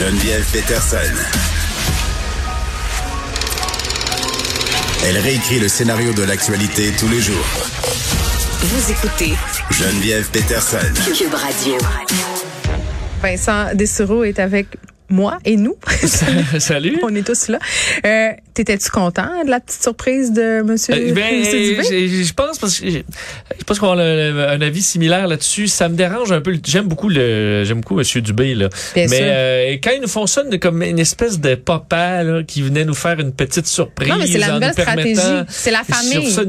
Geneviève Peterson. Elle réécrit le scénario de l'actualité tous les jours. Vous écoutez Geneviève Peterson. Cube Radio. Vincent Dessureau est avec moi et nous. Salut. On est tous là. Euh, T'étais-tu content de la petite surprise de Monsieur, Euh, ben, Monsieur Dubé? je pense parce que je pense qu'on a un avis similaire là-dessus. Ça me dérange un peu. J'aime beaucoup le j'aime beaucoup Monsieur Dubé là. Bien Mais sûr. euh, quand il nous fonctionne de- comme une espèce de papa là, qui venait nous faire une petite surprise. Non, mais c'est la nouvelle stratégie. C'est la famille. ça.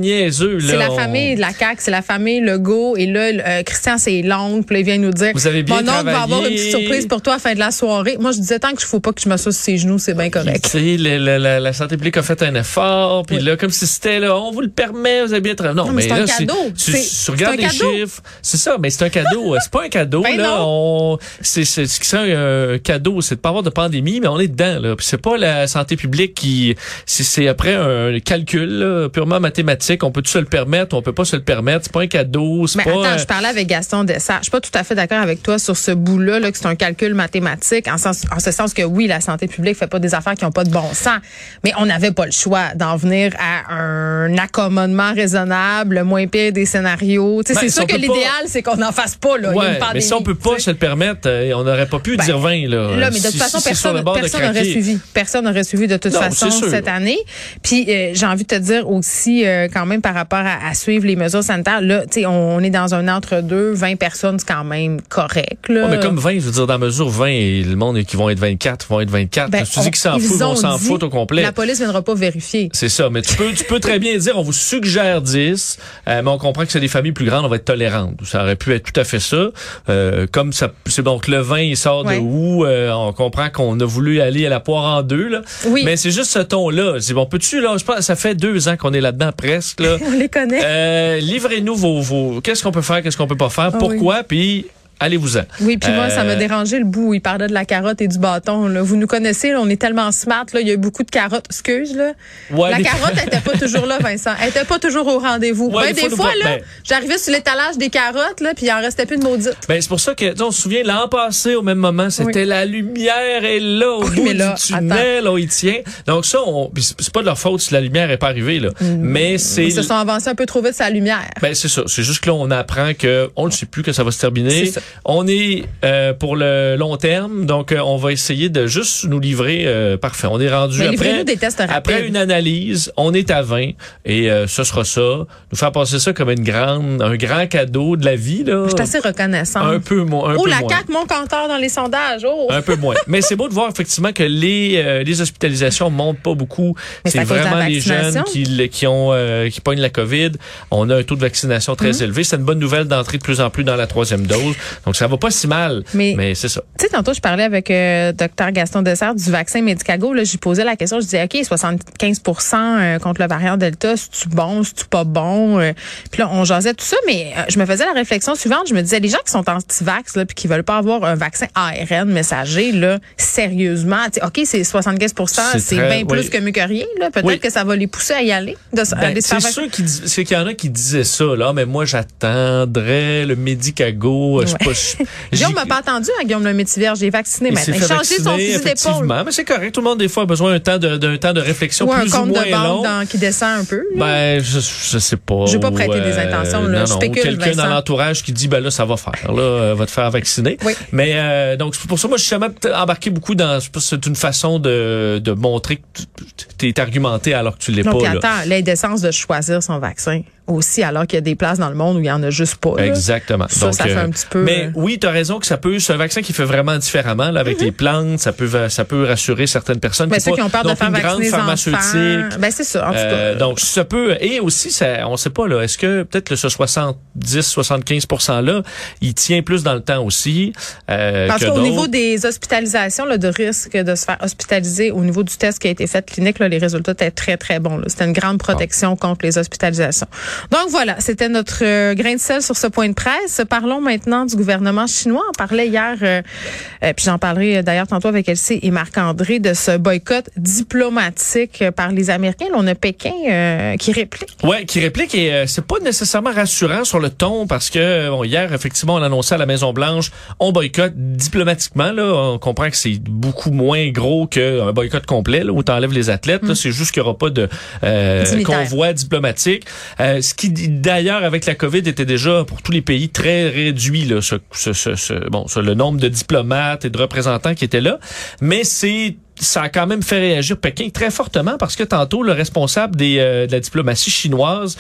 C'est la On- famille de la CAQ, c'est la famille Legault. Et là, euh, Christian, c'est l'oncle. Puis là, il vient nous dire Vous avez bien Mon oncle va avoir une petite surprise pour toi à la fin de la soirée. Moi, je disais tant que je faut pas que je sur ses genoux, c'est bien correct. Tu sais, le- la, la santé publique a fait un effort, puis Oui. là, comme si c'était là, on vous le permet, vous avez bien travaillé. Non, Non, mais c'est un là, cadeau. Tu, C'est- tu regardes un les cadeau. chiffres, c'est ça, mais c'est un cadeau. c'est pas un cadeau, Ben là. On, c'est, ce qui serait un cadeau, c'est de pas avoir de pandémie, mais on est dedans, là. Puis c'est pas la santé publique qui, c'est, après un calcul, là, purement mathématique. On peut se le permettre, on peut pas se le permettre. C'est pas un cadeau, c'est Mais pas. attends, euh, je parlais avec Gaston Dessart. Je suis pas tout à fait d'accord avec toi sur ce bout-là, là, que c'est un calcul mathématique, en, sens, en ce sens que oui, la santé publique fait pas des affaires qui ont pas de bon sens, mais on n'avait pas le choix d'en venir à un accommodement raisonnable, le moins pire des scénarios. Ben, c'est si sûr que pas- l'idéal, c'est qu'on n'en fasse pas. Là. Il y a une Ouais, pandémie, mais si on peut pas tu sais. se le permettre, euh, on n'aurait pas pu Ben, dire 20, là. Là, mais de Si- toute façon, si personne n'aurait suivi. Personne n'aurait suivi de toute Non, façon cette année. Puis euh, j'ai envie de te dire aussi, euh, quand même, par rapport à, à suivre les mesures sanitaires, là, tu sais, on, on est dans un entre-deux, 20 personnes, c'est quand même correct. Là. Ouais, mais comme 20, je veux dire, dans mesure 20, et le monde qui vont être 24 vont être 24. Ben, tu dis qu'ils s'en foutent, on s'en fout au complet. La police viendra pas vérifier. C'est ça, mais tu peux, tu peux très bien dire, on vous suggère 10, euh, mais on comprend que c'est des familles plus grandes, on va être tolérante. Ça aurait pu être tout à fait ça. Euh, comme ça, c'est donc le 20, il sort Ouais. de où, euh, on comprend qu'on a voulu aller à la poire en deux, là. Oui. Mais c'est juste ce ton-là. C'est bon, peux-tu, là, je pense, ça fait deux ans qu'on est là-dedans presque, là. On les connaît. Livrez-nous vos, vos, qu'est-ce qu'on peut faire, qu'est-ce qu'on peut pas faire, Ah pourquoi, puis allez-vous-en. Oui, puis moi, ça m'a Euh, dérangé le bout il parlait de la carotte et du bâton. Là. Vous nous connaissez, là, on est tellement smart. Là, il y a eu beaucoup de carottes. Excuse, là. Ouais, la des- carotte n'était pas toujours là, Vincent. Elle était pas toujours au rendez-vous. Ouais, Ben, des des fois, là, ben- j'arrivais sur l'étalage des carottes, là, puis il en restait plus de maudite. Ben, c'est pour ça que, on se souvient, l'an passé, au même moment, c'était Oui. la lumière est là, au Oui, bout là, du tunnel, on y tient. Donc ça, on, c'est pas de leur faute si la lumière est pas arrivée, là. Mais c'est... Ils se sont avancés un peu trop vite sa lumière. Ben, c'est ça. C'est juste que là, on apprend que on ne sait plus que ça va se terminer. On est euh, pour le long terme, donc euh, on va essayer de juste nous livrer euh, parfait. On est rendu après des tests après une analyse, on est à 20 et euh, ce sera ça. Nous faire passer ça comme une grande un grand cadeau de la vie là. Je suis assez reconnaissante. Un peu moins un oh, peu la moins. CAQ, mon compteur dans les sondages. Oh! Un peu moins. Mais c'est beau de voir effectivement que les euh, les hospitalisations montent pas beaucoup. C'est la vraiment les jeunes qui qui ont euh, qui pognent la Covid. On a un taux de vaccination très Mhm. élevé. C'est une bonne nouvelle d'entrer de plus en plus dans la troisième dose. Donc ça va pas si mal. Mais- Mais, c'est ça. Tu sais, tantôt, je parlais avec euh, Dr Gaston Dessert du vaccin Medicago. Là, je lui posais la question. Je disais, OK, 75% euh, contre le variant Delta, c'est-tu bon, c'est-tu pas bon? Euh, Puis là, on jasait tout ça, mais euh, je me faisais la réflexion suivante. Je me disais, les gens qui sont anti-vax, là, puis qui veulent pas avoir un vaccin ARN messager, là, sérieusement, tu sais, OK, c'est 75 C'est c'est très- bien plus que mieux que rien. là. Peut-être Oui. que ça va les pousser à y aller. De, Ben, c'est sûr qu'il y en a qui disaient ça là, mais moi j'attendrais le Medicago. Je. Pas, Guillaume m'a pas entendu, hein, Guillaume le métivier. J'ai vacciné maintenant. Il a changé son fusil d'épaule. mais c'est correct. Tout le monde des fois a besoin d'un temps de d'un temps de réflexion Ou un plus ou compte moins de banque long. dans- qui descend un peu. là. Ben, je, je sais pas. Je veux pas prêter des intentions, là. Non, Je spécule, quelqu'un dans l'entourage qui dit, ben là, ça va faire, là, euh, va te faire vacciner. Oui. Mais, euh, donc, c'est pour ça, moi, je suis jamais embarqué beaucoup dans, c'est une façon de, de montrer que tu es argumenté alors que tu l'es pas, là. attends, l'indécence de choisir son vaccin aussi, alors qu'il y a des places dans le monde où il y en a juste pas. là. Exactement. Ça, ça fait euh, un petit peu, Mais euh, oui, tu as raison que ça peut, c'est un vaccin qui fait vraiment différemment, là, avec les plantes, ça peut, ça peut rassurer certaines personnes. Mais qui ceux pas qui ont peur de faire vacciner les pharmaceutique. Ben, c'est ça, en tout Euh, cas. donc ça peut et aussi ça on sait pas là est-ce que peut-être que ce 70 75% là il tient plus dans le temps aussi euh, Parce qu'au niveau des hospitalisations, là, de risque de se faire hospitaliser, au niveau du test qui a été fait clinique, là, les résultats étaient très, très bons. C'était une grande protection contre les hospitalisations. Donc voilà, c'était notre euh, grain de sel sur ce point de presse. Parlons maintenant du gouvernement chinois. On parlait hier, euh, euh, puis j'en parlerai euh, d'ailleurs tantôt avec Elsie et Marc-André, de ce boycott diplomatique par les Américains. Là, on a Pékin euh, qui réplique. Ouais, qui réplique et euh, c'est pas nécessairement rassurant sur le ton parce que bon, hier effectivement on annonçait à la Maison Blanche on boycotte diplomatiquement là, on comprend que c'est beaucoup moins gros qu'un boycott complet là, où t'enlèves les athlètes, là, c'est juste qu'il y aura pas de euh, convoi diplomatique. Euh, ce qui d'ailleurs avec la Covid était déjà pour tous les pays très réduit là, ce, ce, ce, bon, le nombre de diplomates et de représentants qui étaient là, mais c'est ça a quand même fait réagir Pékin très fortement parce que tantôt le responsable des, euh, de la diplomatie chinoise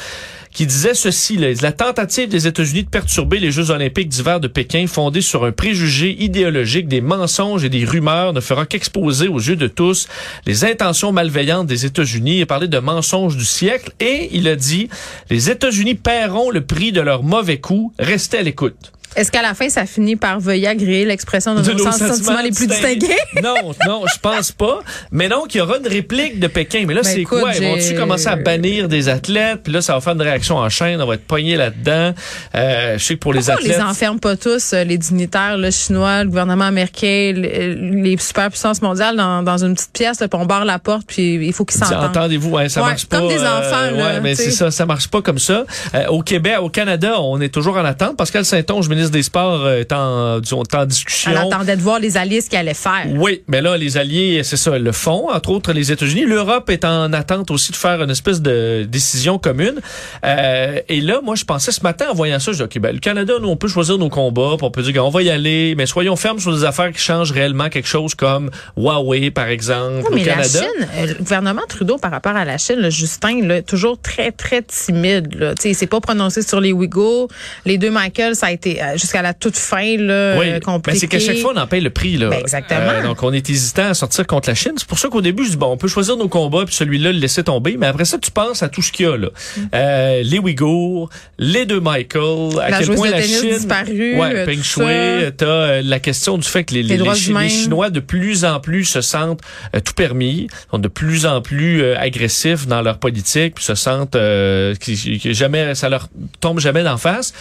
qui disait ceci, la tentative des États-Unis de perturber les Jeux olympiques d'hiver de Pékin fondée sur un préjugé idéologique, des mensonges et des rumeurs ne fera qu'exposer aux yeux de tous les intentions malveillantes des États-Unis. Il a parlé de mensonges du siècle et il a dit, les États-Unis paieront le prix de leur mauvais coup. Restez à l'écoute. Est-ce qu'à la fin, ça finit par veuillir agréer l'expression de, De nos nos sens- sentiments les plus distingués? non, non, je pense pas. Mais donc, il y aura une réplique de Pékin. Mais là, Ben, c'est quoi? Ils vont-tu commencer à bannir des athlètes? Puis là, ça va faire une réaction en chaîne. On va être pogné là-dedans. Euh, je sais que pour les Pourquoi on les athlètes... enferme pas tous, euh, les dignitaires le chinois, le gouvernement américain, le- les superpuissances mondiales dans, dans une petite pièce, là, puis on barre la porte, puis il faut qu'ils s'entendent. Entendez-vous, ouais, ça Ouais, marche pas. comme des enfants, là, ouais, mais c'est ça, ça marche pas comme ça. Euh, au Québec, au Canada, on est toujours en attente. Pascal Saint-Onge, ministre des Sports, euh, est en, disons, en discussion. Elle attendait de voir les alliés ce qu'elle allait faire. Oui, mais là, les alliés, c'est ça, le font, entre autres les États-Unis. L'Europe est en attente aussi de faire une espèce de décision commune. Euh, et là, moi, je pensais ce matin en voyant ça, je dis, OK, ben, le Canada, nous, on peut choisir nos combats, puis on peut dire qu'on va y aller, mais soyons fermes sur des affaires qui changent réellement quelque chose comme Huawei, par exemple, Oui, au mais la. Chine, euh, le gouvernement Trudeau par rapport à la Chine, le Justin, là, toujours très, très timide. Là. Il s'est pas prononcé sur les Ouïghours. Les deux Michael, ça a été euh, jusqu'à la toute fin là, Oui, euh, c'est qu'à chaque fois, on en paye le prix. Là. Ben, exactement. donc, on est hésitant à sortir contre la Chine. C'est pour ça qu'au début, je dis, bon, on peut choisir nos combats, puis celui-là, le laisser tomber. Mais après ça, tu penses à tout ce qu'il y a. Là. Mm. Euh, les Ouïghours, les deux Michael, à La quel point de la Chine... disparue, ouais, euh, Peng Shui, t'as euh, la question du fait que les, les, humains. Chinois, de plus en plus, se sentent euh, tout permis, sont de plus en plus euh, agressifs dans leur politique, puis se sentent... Euh, qui, qui jamais, ça leur tombe jamais d'en face.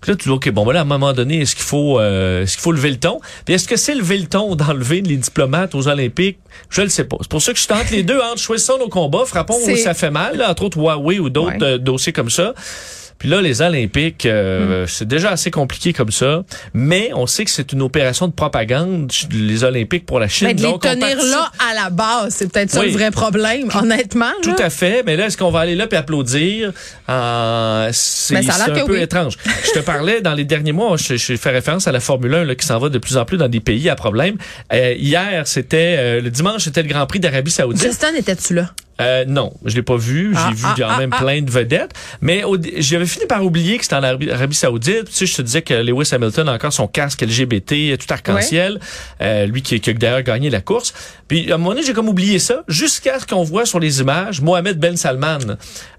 Puis là, tu dis, OK, bon, ben là, à un moment donné, est-ce qu'il faut, euh, est-ce qu'il faut lever le ton? Puis est-ce que c'est lever le ton d'enlever les diplomates aux Olympiques? Je le sais pas. C'est pour ça que je suis entre les deux, entre choisissons nos combats, frappons où ça fait mal, là, entre autres Huawei ou d'autres Ouais. euh, dossiers comme ça. Puis là, les Olympiques, euh, Mm. c'est déjà assez compliqué comme ça. Mais on sait que c'est une opération de propagande, les Olympiques pour la Chine. Mais Ben, de les Donc, tenir participe- là à la base, c'est peut-être ça le vrai problème, honnêtement. Tout là. à fait. Mais là, est-ce qu'on va aller là puis applaudir? Euh, c'est un peu oui. étrange. je te parlais dans les derniers mois, je, je fais référence à la Formule 1 là, qui s'en va de plus en plus dans des pays à problème. Euh, hier, c'était euh, le dimanche, c'était le Grand Prix d'Arabie Saoudite. Justin, étais-tu là? Euh, non, je l'ai pas vu. J'ai Ah, vu ah, quand ah, même ah. plein de vedettes. Mais j'avais fini par oublier que c'était en Arabie, Arabie Saoudite. Tu sais, je te disais que Lewis Hamilton a encore son casque LGBT, tout arc-en-ciel. Euh, lui qui, qui a d'ailleurs gagné la course. Puis à un moment donné, j'ai comme oublié ça, jusqu'à ce qu'on voit sur les images Mohamed Ben Salman,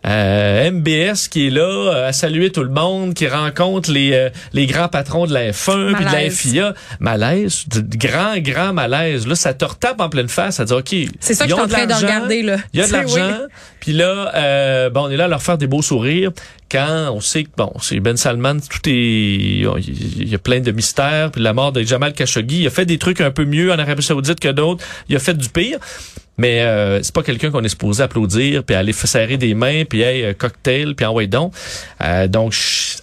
euh, MBS qui est là euh, à saluer tout le monde, qui rencontre les euh, les grands patrons de la F1 puis de la. FIA. Malaise, de- grand grand malaise. Là, ça te retape en pleine face. Ça dit ok. C'est ça que je suis en train de regarder, là. Il y a de oui. l'argent. Puis là, euh, bon, on est là à leur faire des beaux sourires. Quand on sait que bon, c'est Ben Salman, tout est, il y a plein de mystères. Puis la mort de Jamal Khashoggi, il a fait des trucs un peu mieux en Arabie Saoudite que d'autres. Il a fait du pire. Mais euh, c'est pas quelqu'un qu'on est supposé applaudir puis aller serrer des mains puis hey, euh, cocktail puis envoyer donc. Euh, donc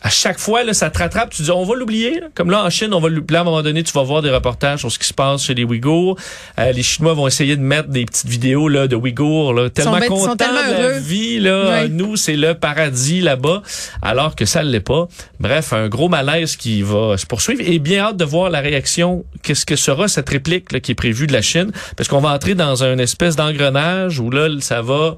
à chaque fois là, ça te rattrape. Tu dis on va l'oublier. Comme là en Chine, on va l'oublier. À un moment donné, tu vas voir des reportages sur ce qui se passe chez les Ouïghours. Euh, les Chinois vont essayer de mettre des petites vidéos là de Ouïghours là, tellement ils sont contents tellement de la vie là. Nous, c'est le paradis là-bas, alors que ça ne l'est pas. Bref, un gros malaise qui va se poursuivre et bien hâte de voir la réaction. Qu'est-ce que sera cette réplique là, qui est prévue de la Chine, parce qu'on va entrer dans une espèce d'engrenage où là, ça va,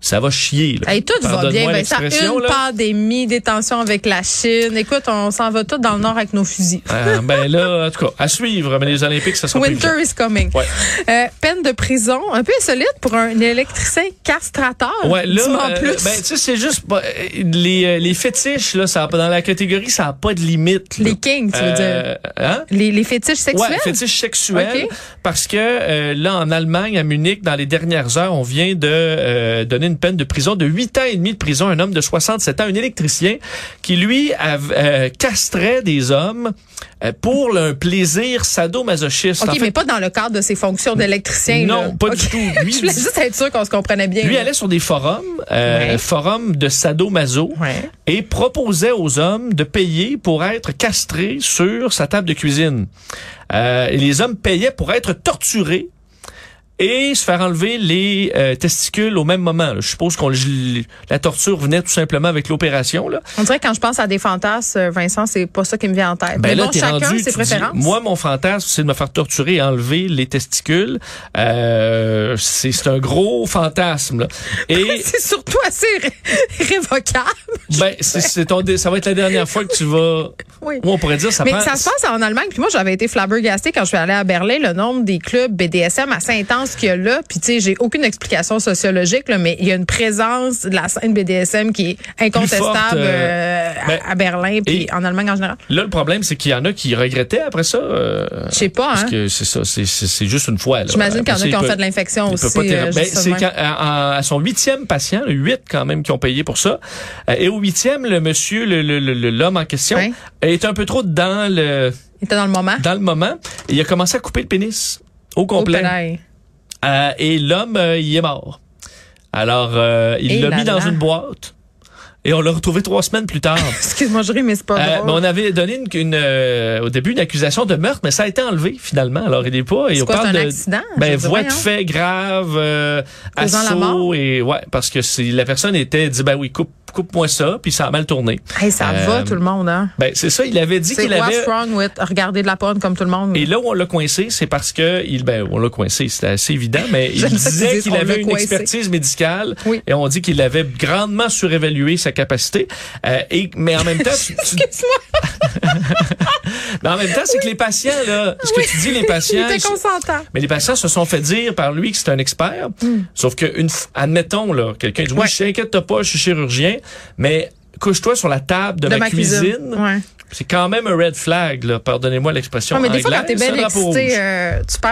ça va chier. Là. Hey, tout va bien. Ben, ça, une là. pandémie, des tensions avec la Chine. Écoute, on s'en va tous dans le nord avec nos fusils. Euh, ben là, en tout cas, à suivre. Mais les Olympiques, ça sera plus Winter is coming. Ouais. Euh, peine de prison, un peu insolite pour un électricien castrateur. Ouais, là, euh, plus. ben, tu sais, c'est juste euh, les, euh, les fétiches là, ça dans la catégorie, ça a pas de limite. là. les kings, tu veux dire. Euh, hein? Les, les fétiches sexuels? Ouais, fétiche sexuel. Ok. Parce que là, en Allemagne, à Munich, dans les dernières heures, on vient de donner une peine de prison de 8 ans et demi de prison un homme de 67 ans, un électricien, qui lui av- euh, castrait des hommes euh, pour un plaisir sadomasochiste. OK, En fait, mais pas dans le cadre de ses fonctions d'électricien. Non, là. pas du tout. Lui, Je voulais juste être sûr qu'on se comprenait bien. lui là. allait sur des forums, euh, Ouais. forums de sadomaso, Ouais. et proposait aux hommes de payer pour être castrés sur sa table de cuisine. Euh, et les hommes payaient pour être torturés et se faire enlever les euh, testicules au même moment. là. Je suppose qu'on la torture venait tout simplement avec l'opération. Là. On dirait que quand je pense à des fantasmes, euh, Vincent, c'est pas ça qui me vient en tête. mais Ben là, bon, t'es chacun rendu, ses tu dis, préférences. moi, mon fantasme, c'est de me faire torturer et enlever les testicules. Euh, c'est c'est un gros fantasme. là. Et c'est surtout assez ré- révocable. ben, c'est ton ça va être la dernière fois que tu vas. Oui. Ou on pourrait dire ça Mais prend- ça se passe en Allemagne. Puis moi, j'avais été flabbergastée quand je suis allée à Berlin, le nombre des clubs BDSM assez intense qu'il y a là. Puis tu sais, j'ai aucune explication sociologique, là, mais il y a une présence de la scène BDSM qui est incontestable forte, euh, euh, à- ben, à, Berlin puis et- en Allemagne en général. Là, le problème, c'est qu'il y en a qui regrettaient après ça. euh, Je sais pas, Parce hein. que c'est ça, c'est- juste une fois. J'imagine qu'il y en a qui ont fait de l'infection aussi. Ben, c'est à, à son huitième patient, huit quand même qui ont payé pour ça. Et au huitième, le monsieur, le- le- le- l'homme en question, est un peu trop dans le Il était dans le moment. dans le moment. Il a commencé à couper le pénis au Au complet. pédale. Euh, et l'homme, euh, il est mort. Alors, euh, il l'a mis dans là. une boîte. Et on l'a retrouvé trois semaines plus tard. Excuse-moi, je ris, mais c'est pas Euh, drôle. mais on avait donné une, une, euh, au début une accusation de meurtre, mais ça a été enlevé finalement. Alors il est pas. C'est on quoi, parle un de accident? Ben voie de fait grave, euh, Causant la assaut mort? et ouais parce que c'est la personne était dit ben oui coupe coupe moi ça puis ça a mal tourné. Hey, ça Euh, va, tout le monde, hein? Ben c'est ça. Il avait dit qu'il avait. wrong with regarder de la porn comme tout le monde? Et là où on l'a coincé, c'est parce que il ben on l'a coincé, c'était assez évident, mais il disait qu'il avait une coincé. expertise médicale Oui. et on dit qu'il avait grandement surévalué sa capacité. Euh, et mais en même temps, tu- tu- Excuse-moi, mais en même temps, c'est que les patients là, ce que tu dis, les patients, ils mais les patients se sont fait dire par lui que c'est un expert. Sauf que, une, admettons, là, quelqu'un dit, oui, je t'inquiète pas, je suis chirurgien, mais couche-toi sur la table de, De ma, ma cuisine. Ouais. C'est quand même un red flag, là. Pardonnez-moi l'expression Ouais, mais des fois, quand t'es bien excité, euh, tu perds